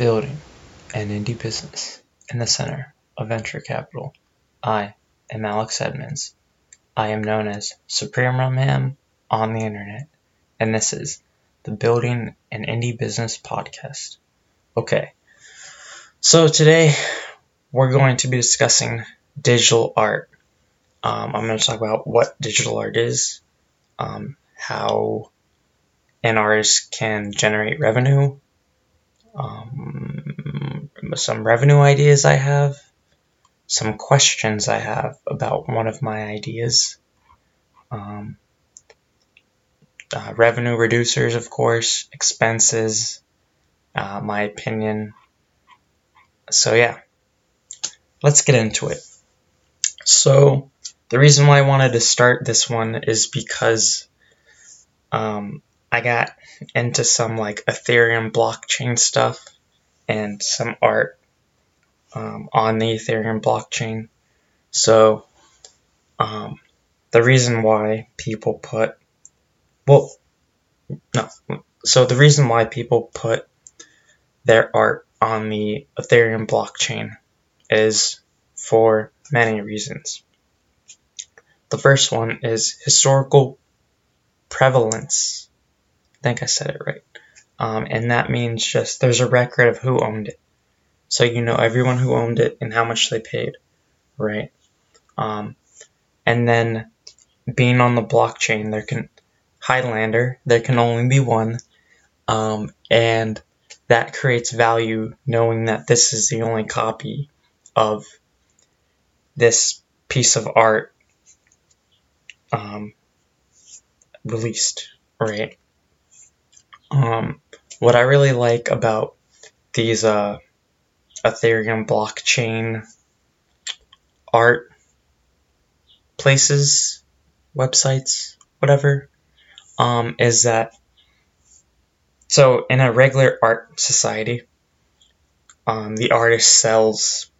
building an indie business in the center of venture capital. I am Alex Edmonds. I am known as Supreme Man on the internet, and this is the Building an Indie Business podcast. Okay, so today we're going to be discussing digital art. Um, I'm going to talk about what digital art is, um, how an artist can generate revenue, um, some revenue ideas I have, some questions I have about one of my ideas, um, uh, revenue reducers, of course, expenses, uh, my opinion. So, yeah, let's get into it. So, the reason why I wanted to start this one is because um, I got into some like Ethereum blockchain stuff and some art um, on the Ethereum blockchain. So, um, the reason why people put, well, no, so the reason why people put their art on the Ethereum blockchain is for many reasons. The first one is historical prevalence. Think I said it right. Um, and that means just there's a record of who owned it. So you know everyone who owned it and how much they paid, right? Um, and then being on the blockchain, there can Highlander, there can only be one, um, and that creates value knowing that this is the only copy of this piece of art um, released, right? Um, what I really like about these uh, Ethereum blockchain art places, websites, whatever, um, is that so in a regular art society, um, the artist sells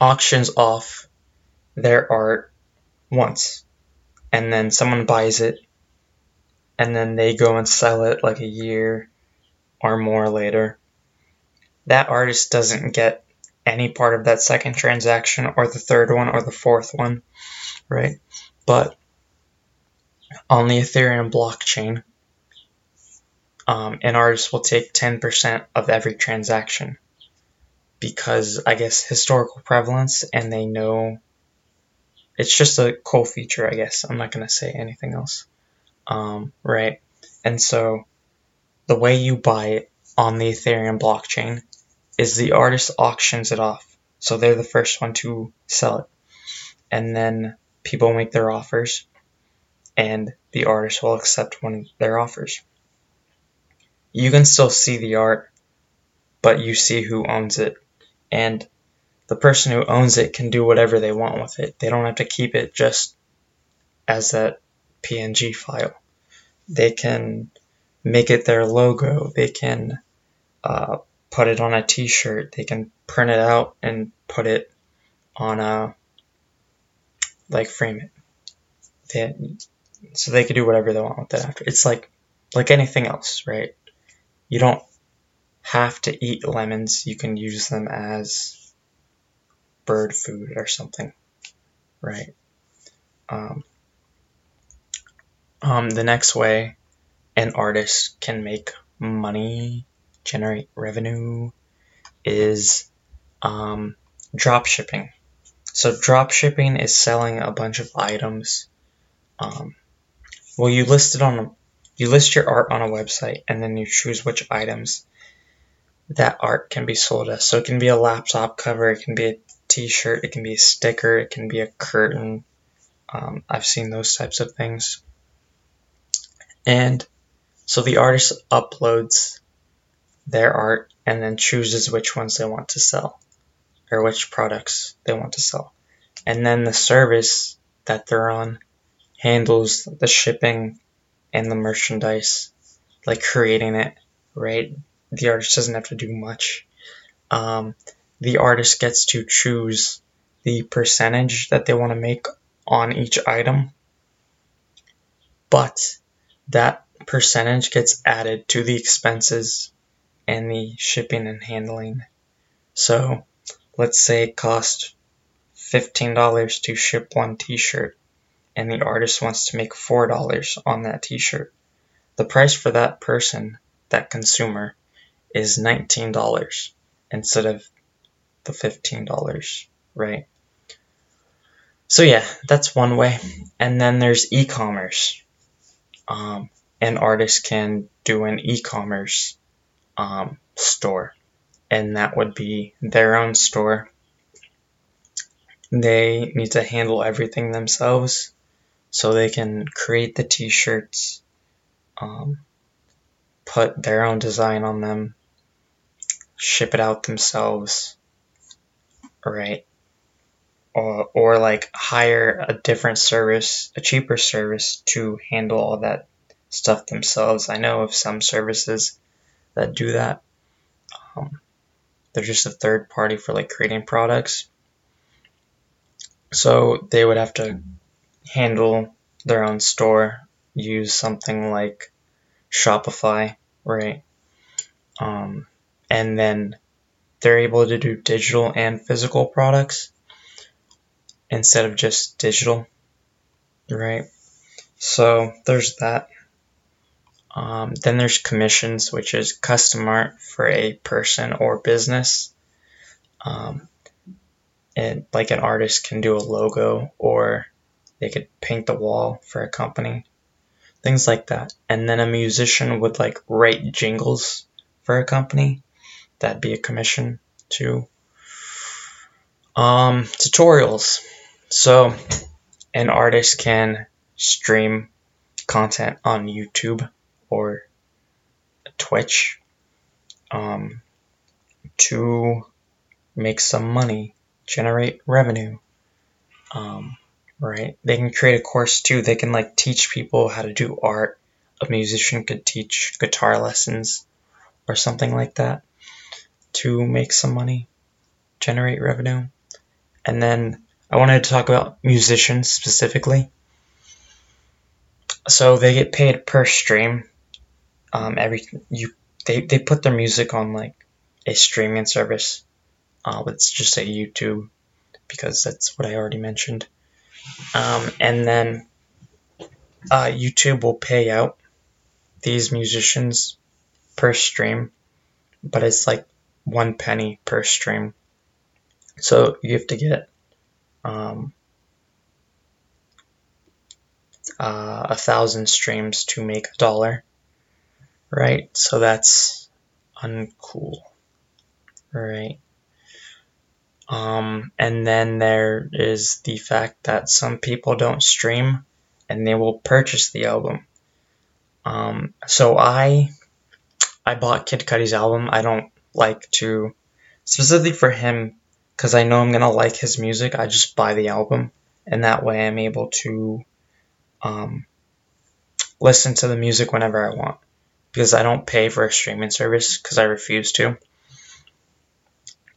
auctions off their art once, and then someone buys it and then they go and sell it like a year or more later, that artist doesn't get any part of that second transaction or the third one or the fourth one, right? But on the Ethereum blockchain, um, an artist will take 10% of every transaction because I guess historical prevalence and they know it's just a cool feature, I guess. I'm not going to say anything else um, right? And so the way you buy it on the Ethereum blockchain is the artist auctions it off. So they're the first one to sell it. And then people make their offers and the artist will accept one of their offers. You can still see the art, but you see who owns it. And the person who owns it can do whatever they want with it. They don't have to keep it just as that PNG file. They can make it their logo. They can uh, put it on a T-shirt. They can print it out and put it on a like frame it. They, so they can do whatever they want with it after. It's like like anything else, right? You don't have to eat lemons. You can use them as bird food or something, right? Um, um, the next way an artist can make money, generate revenue, is um, drop shipping. So drop shipping is selling a bunch of items. Um, well, you list it on a, you list your art on a website, and then you choose which items that art can be sold as. So it can be a laptop cover, it can be a T-shirt, it can be a sticker, it can be a curtain. Um, I've seen those types of things. And so the artist uploads their art and then chooses which ones they want to sell or which products they want to sell. And then the service that they're on handles the shipping and the merchandise, like creating it, right? The artist doesn't have to do much. Um, the artist gets to choose the percentage that they want to make on each item, but that percentage gets added to the expenses and the shipping and handling. So let's say it cost $15 to ship one t-shirt and the artist wants to make $4 on that t-shirt. The price for that person, that consumer, is $19 instead of the $15, right? So yeah, that's one way. And then there's e-commerce. Um, an artist can do an e-commerce um, store, and that would be their own store. They need to handle everything themselves, so they can create the t-shirts, um, put their own design on them, ship it out themselves, right? Or, or like hire a different service, a cheaper service to handle all that stuff themselves. I know of some services that do that. Um, they're just a third party for like creating products. So they would have to handle their own store, use something like Shopify, right? Um, and then they're able to do digital and physical products instead of just digital, right? So there's that. Um, then there's commissions, which is custom art for a person or business. Um, and like an artist can do a logo or they could paint the wall for a company, things like that. And then a musician would like write jingles for a company. That'd be a commission too. Um, tutorials. So an artist can stream content on YouTube or Twitch um, to make some money, generate revenue. Um, right? They can create a course too. They can like teach people how to do art. A musician could teach guitar lessons or something like that to make some money, generate revenue. And then I wanted to talk about musicians specifically. So they get paid per stream um, every you they, they put their music on like a streaming service. Uh, let's just say YouTube because that's what I already mentioned. Um, and then uh, YouTube will pay out these musicians per stream, but it's like one penny per stream. So you have to get um, uh, a thousand streams to make a dollar right? So that's uncool, right? Um, and then there is the fact that some people don't stream and they will purchase the album. Um, so I I bought Kid Cudi's album. I don't like to specifically for him because I know I'm gonna like his music. I just buy the album, and that way I'm able to um, listen to the music whenever I want because I don't pay for a streaming service because I refuse to.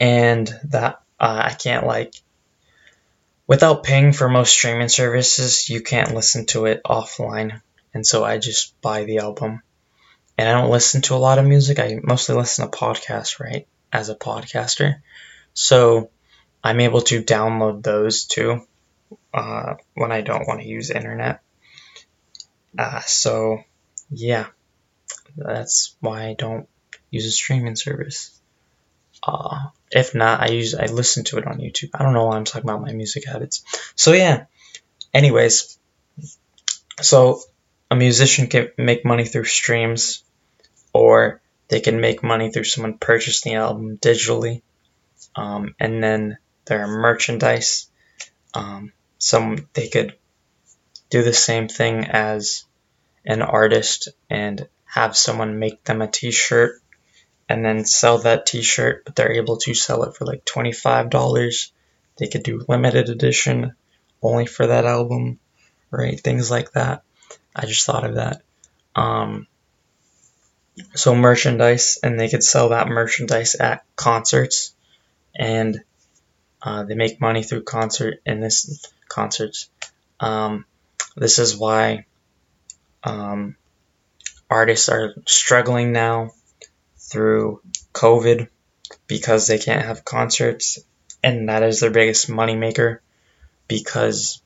And that uh, I can't like without paying for most streaming services, you can't listen to it offline. And so I just buy the album. And I don't listen to a lot of music. I mostly listen to podcasts, right? As a podcaster. So I'm able to download those too uh, when I don't want to use internet. Uh, so yeah. That's why I don't use a streaming service. Uh, if not, I use I listen to it on YouTube. I don't know why I'm talking about my music habits. So yeah. Anyways, so a musician can make money through streams, or they can make money through someone purchasing the album digitally, um, and then their merchandise. Um, some they could do the same thing as an artist and have someone make them a t-shirt and then sell that t-shirt, but they're able to sell it for like $25. They could do limited edition only for that album, right? Things like that. I just thought of that. Um, so merchandise, and they could sell that merchandise at concerts, and uh, they make money through concert and this concerts. Um, this is why um, artists are struggling now through COVID because they can't have concerts, and that is their biggest moneymaker because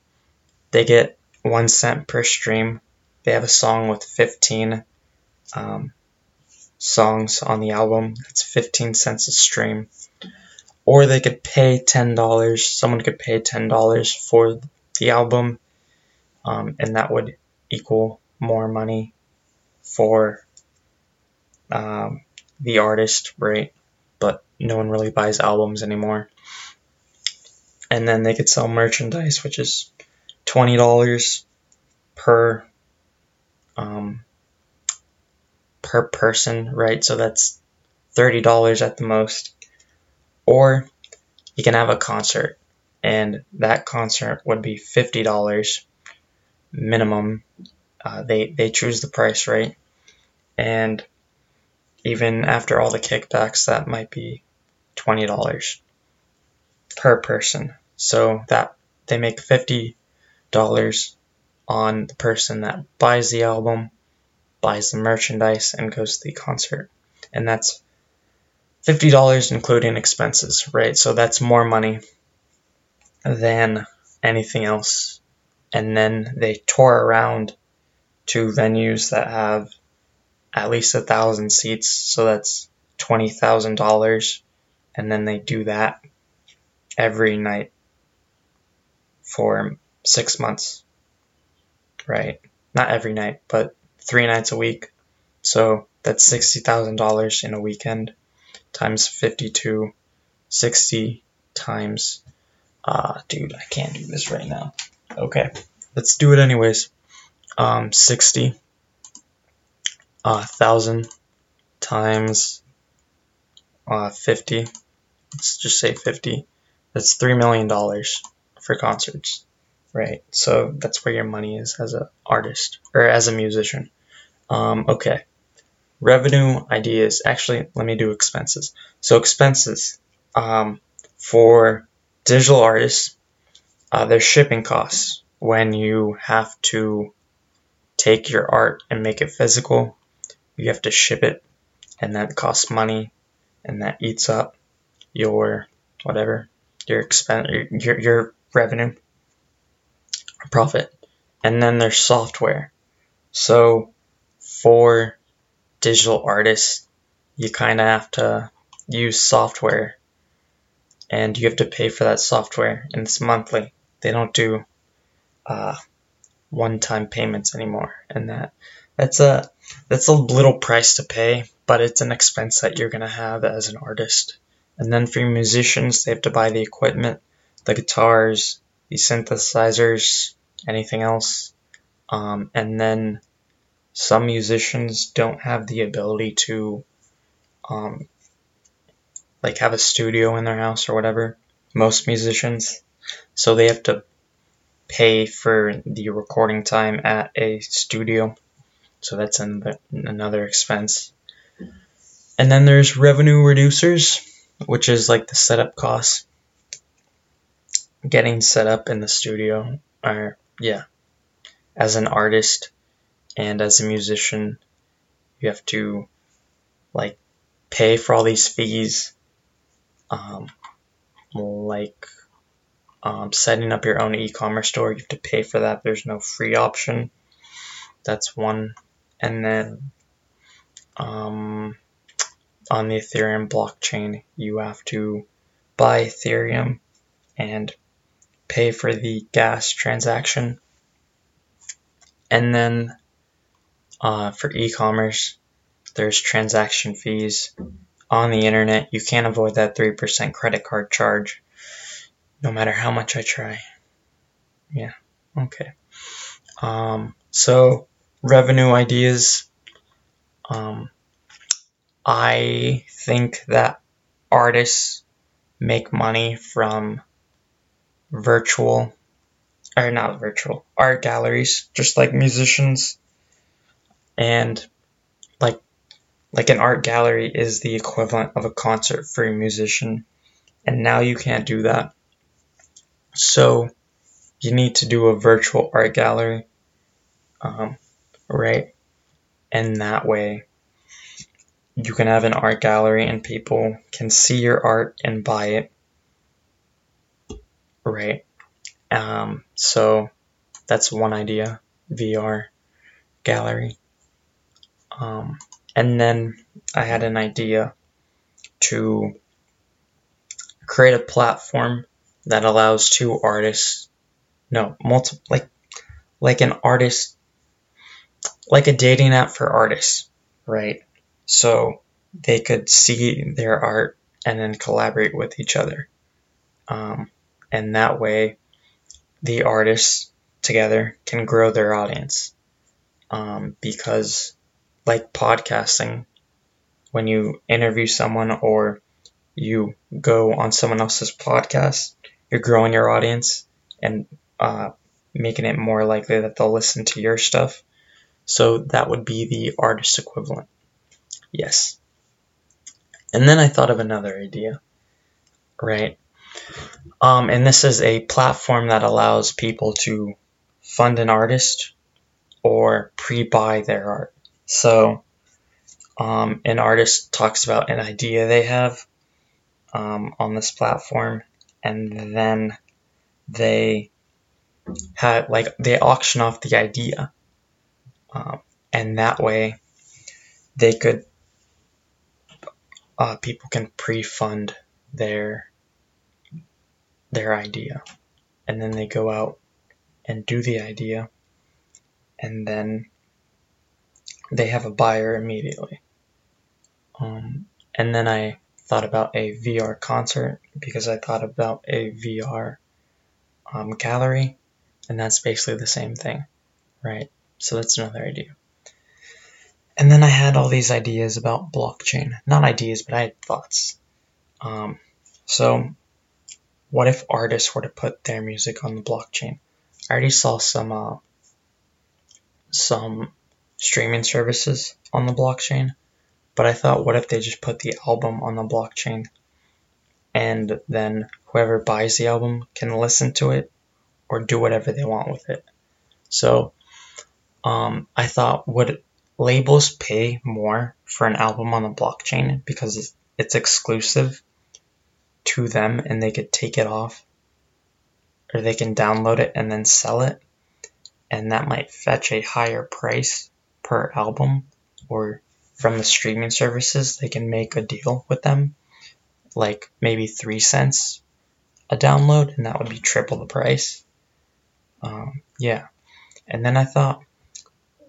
they get one cent per stream. They have a song with 15 um, songs on the album. That's 15 cents a stream. Or they could pay $10. Someone could pay $10 for the album, um, and that would equal more money for um, the artist, right? But no one really buys albums anymore. And then they could sell merchandise, which is twenty dollars per um, per person, right? So that's thirty dollars at the most. Or you can have a concert, and that concert would be fifty dollars minimum. Uh, they they choose the price, right? And even after all the kickbacks, that might be twenty dollars per person. So that they make fifty dollars on the person that buys the album, buys the merchandise, and goes to the concert, and that's fifty dollars including expenses, right? So that's more money than anything else. And then they tour around to venues that have at least a thousand seats, so that's twenty thousand dollars, and then they do that every night for six months, right? Not every night, but three nights a week. So that's sixty thousand dollars in a weekend times fifty-two, sixty times. Uh, dude, I can't do this right now. Okay, let's do it anyways. Um, sixty uh, thousand times uh, 50 let's just say 50 that's three million dollars for concerts right so that's where your money is as an artist or as a musician um, okay revenue ideas actually let me do expenses. So expenses um, for digital artists uh, there's shipping costs when you have to take your art and make it physical. You have to ship it and that costs money and that eats up your whatever your expense your, your revenue profit. And then there's software. So for digital artists you kind of have to use software and you have to pay for that software and it's monthly they don't do uh, one-time payments anymore and that that's a that's a little price to pay, but it's an expense that you're gonna have as an artist. And then for musicians, they have to buy the equipment, the guitars, the synthesizers, anything else. Um, and then some musicians don't have the ability to um, like have a studio in their house or whatever. Most musicians, so they have to pay for the recording time at a studio so that's another, another expense. And then there's revenue reducers, which is like the setup costs. Getting set up in the studio, or yeah, as an artist and as a musician, you have to like pay for all these fees, um, like um, setting up your own e-commerce store. You have to pay for that. There's no free option. That's one and then um, on the Ethereum blockchain, you have to buy Ethereum and pay for the gas transaction. And then uh, for e commerce, there's transaction fees on the internet. You can't avoid that 3% credit card charge no matter how much I try. Yeah, okay. Um, so revenue ideas. Um, I think that artists make money from virtual, or not virtual, art galleries, just like musicians. And like, like an art gallery is the equivalent of a concert for a musician. And now you can't do that. So you need to do a virtual art gallery. Um, right? And that way you can have an art gallery and people can see your art and buy it. Right. Um, so that's one idea VR gallery. Um, and then I had an idea to create a platform that allows two artists, no, multi, like, like an artist, like a dating app for artists, right? So they could see their art and then collaborate with each other. Um, and that way, the artists together can grow their audience. Um, because, like podcasting, when you interview someone or you go on someone else's podcast, you're growing your audience and uh, making it more likely that they'll listen to your stuff. So that would be the artist equivalent. Yes. And then I thought of another idea, right? Um, and this is a platform that allows people to fund an artist or pre buy their art. So, um, an artist talks about an idea they have um, on this platform, and then they had like they auction off the idea, um, and that way they could uh, people can pre-fund their their idea, and then they go out and do the idea, and then they have a buyer immediately. Um, and then I thought about a VR concert because I thought about a VR um, gallery, and that's basically the same thing, right? So that's another idea. And then I had all these ideas about blockchain. Not ideas, but I had thoughts. Um, so, what if artists were to put their music on the blockchain? I already saw some uh, some streaming services on the blockchain, but I thought, what if they just put the album on the blockchain, and then whoever buys the album can listen to it or do whatever they want with it. So, um, I thought, would labels pay more for an album on the blockchain because it's exclusive to them and they could take it off or they can download it and then sell it and that might fetch a higher price per album or from the streaming services they can make a deal with them like maybe three cents a download and that would be triple the price. Um, yeah. And then i thought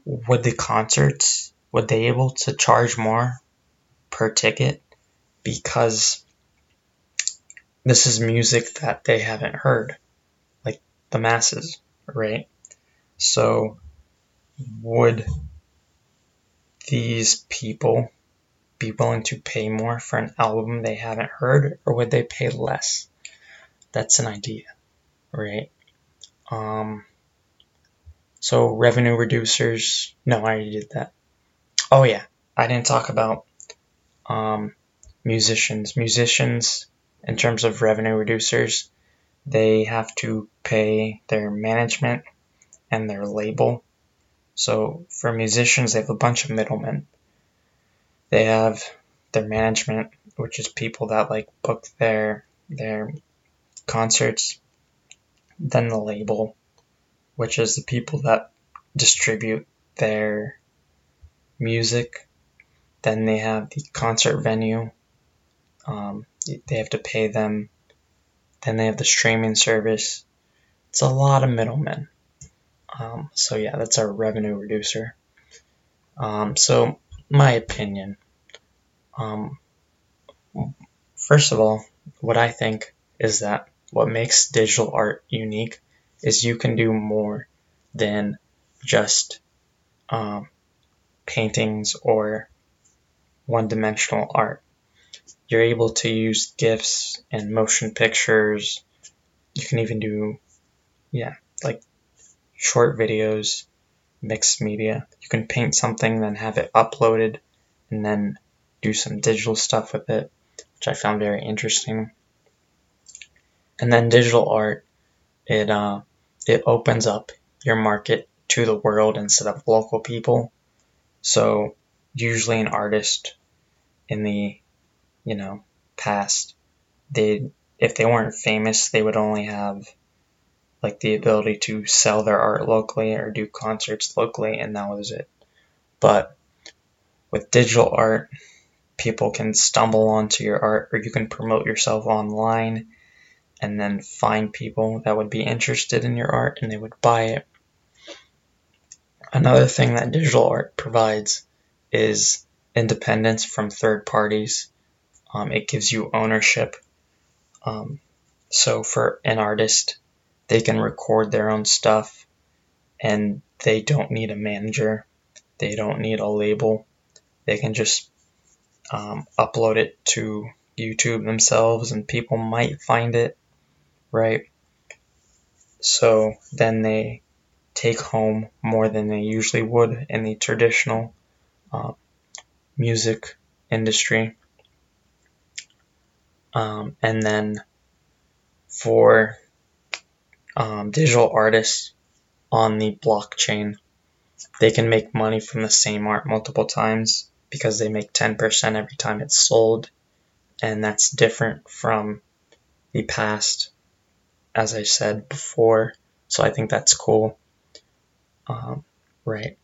would the concerts would they able to charge more per ticket? Because this is music that they haven't heard like the masses right? So would these people be willing to pay more for an album they haven't heard or would they pay less that's an idea right um so revenue reducers. No, I already did that. Oh yeah, I didn't talk about um, musicians. Musicians, in terms of revenue reducers, they have to pay their management and their label. So for musicians, they have a bunch of middlemen. They have their management, which is people that like book their their concerts. Then the label, which is the people that distribute their music. Then they have the concert venue. Um, they have to pay them. Then they have the streaming service. It's a lot of middlemen. Um, so yeah, that's our revenue reducer. Um, so my opinion. Um, first of all, what I think is that what makes digital art unique is you can do more than just um, paintings or one dimensional art. You're able to use GIFs and motion pictures. You can even do, yeah, like short videos, mixed media. You can paint something, then have it uploaded, and then do some digital stuff with it, which I found very interesting. And then digital art, it uh, it opens up your market to the world instead of local people. So usually an artist in the, you know, past, they if they weren't famous, they would only have like the ability to sell their art locally or do concerts locally, and that was it. But with digital art, people can stumble onto your art, or you can promote yourself online and then find people that would be interested in your art and they would buy it. Another thing that digital art provides is independence from third parties. Um, it gives you ownership. Um, so for an artist, they can record their own stuff and they don't need a manager. They don't need a label. They can just um, upload it to YouTube themselves and people might find it, right? So then they take home more than they usually would in the traditional uh, music industry. Um, and then for um, digital artists on the blockchain, they can make money from the same art multiple times because they make 10% every time it's sold. And that's different from the past, as I said before. So I think that's cool. Um, right.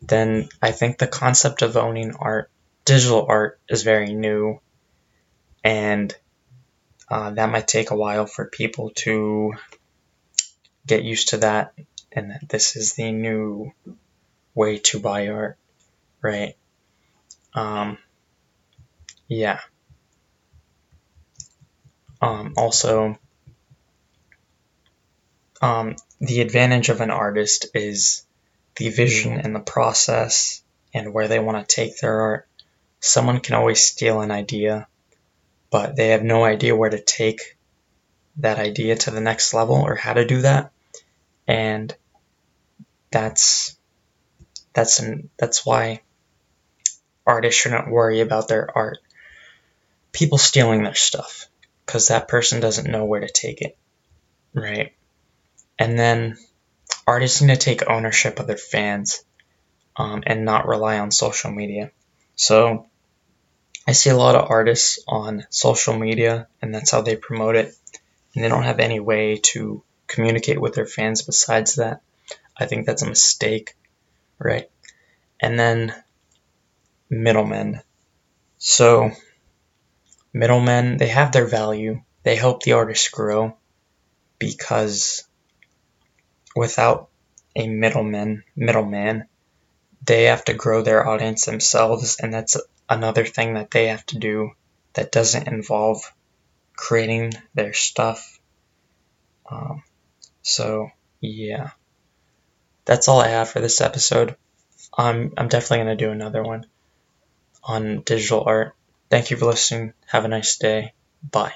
Then I think the concept of owning art, digital art, is very new. And uh, that might take a while for people to get used to that and that this is the new way to buy art, right? Um, yeah. Um, also, um, the advantage of an artist is the vision and the process and where they want to take their art. Someone can always steal an idea, but they have no idea where to take that idea to the next level or how to do that and that's that's an, that's why artists shouldn't worry about their art. People stealing their stuff because that person doesn't know where to take it right? And then artists need to take ownership of their fans um, and not rely on social media. So i see a lot of artists on social media and that's how they promote it. And they don't have any way to communicate with their fans besides that. I think that's a mistake, right? And then middlemen. So, middlemen, they have their value. They help the artist grow because without a middleman, middleman, they have to grow their audience themselves, and that's another thing that they have to do that doesn't involve creating their stuff. Um, so, yeah. That's all I have for this episode. I'm, I'm definitely to do another one on digital art. Thank you for listening. Have a nice day. Bye.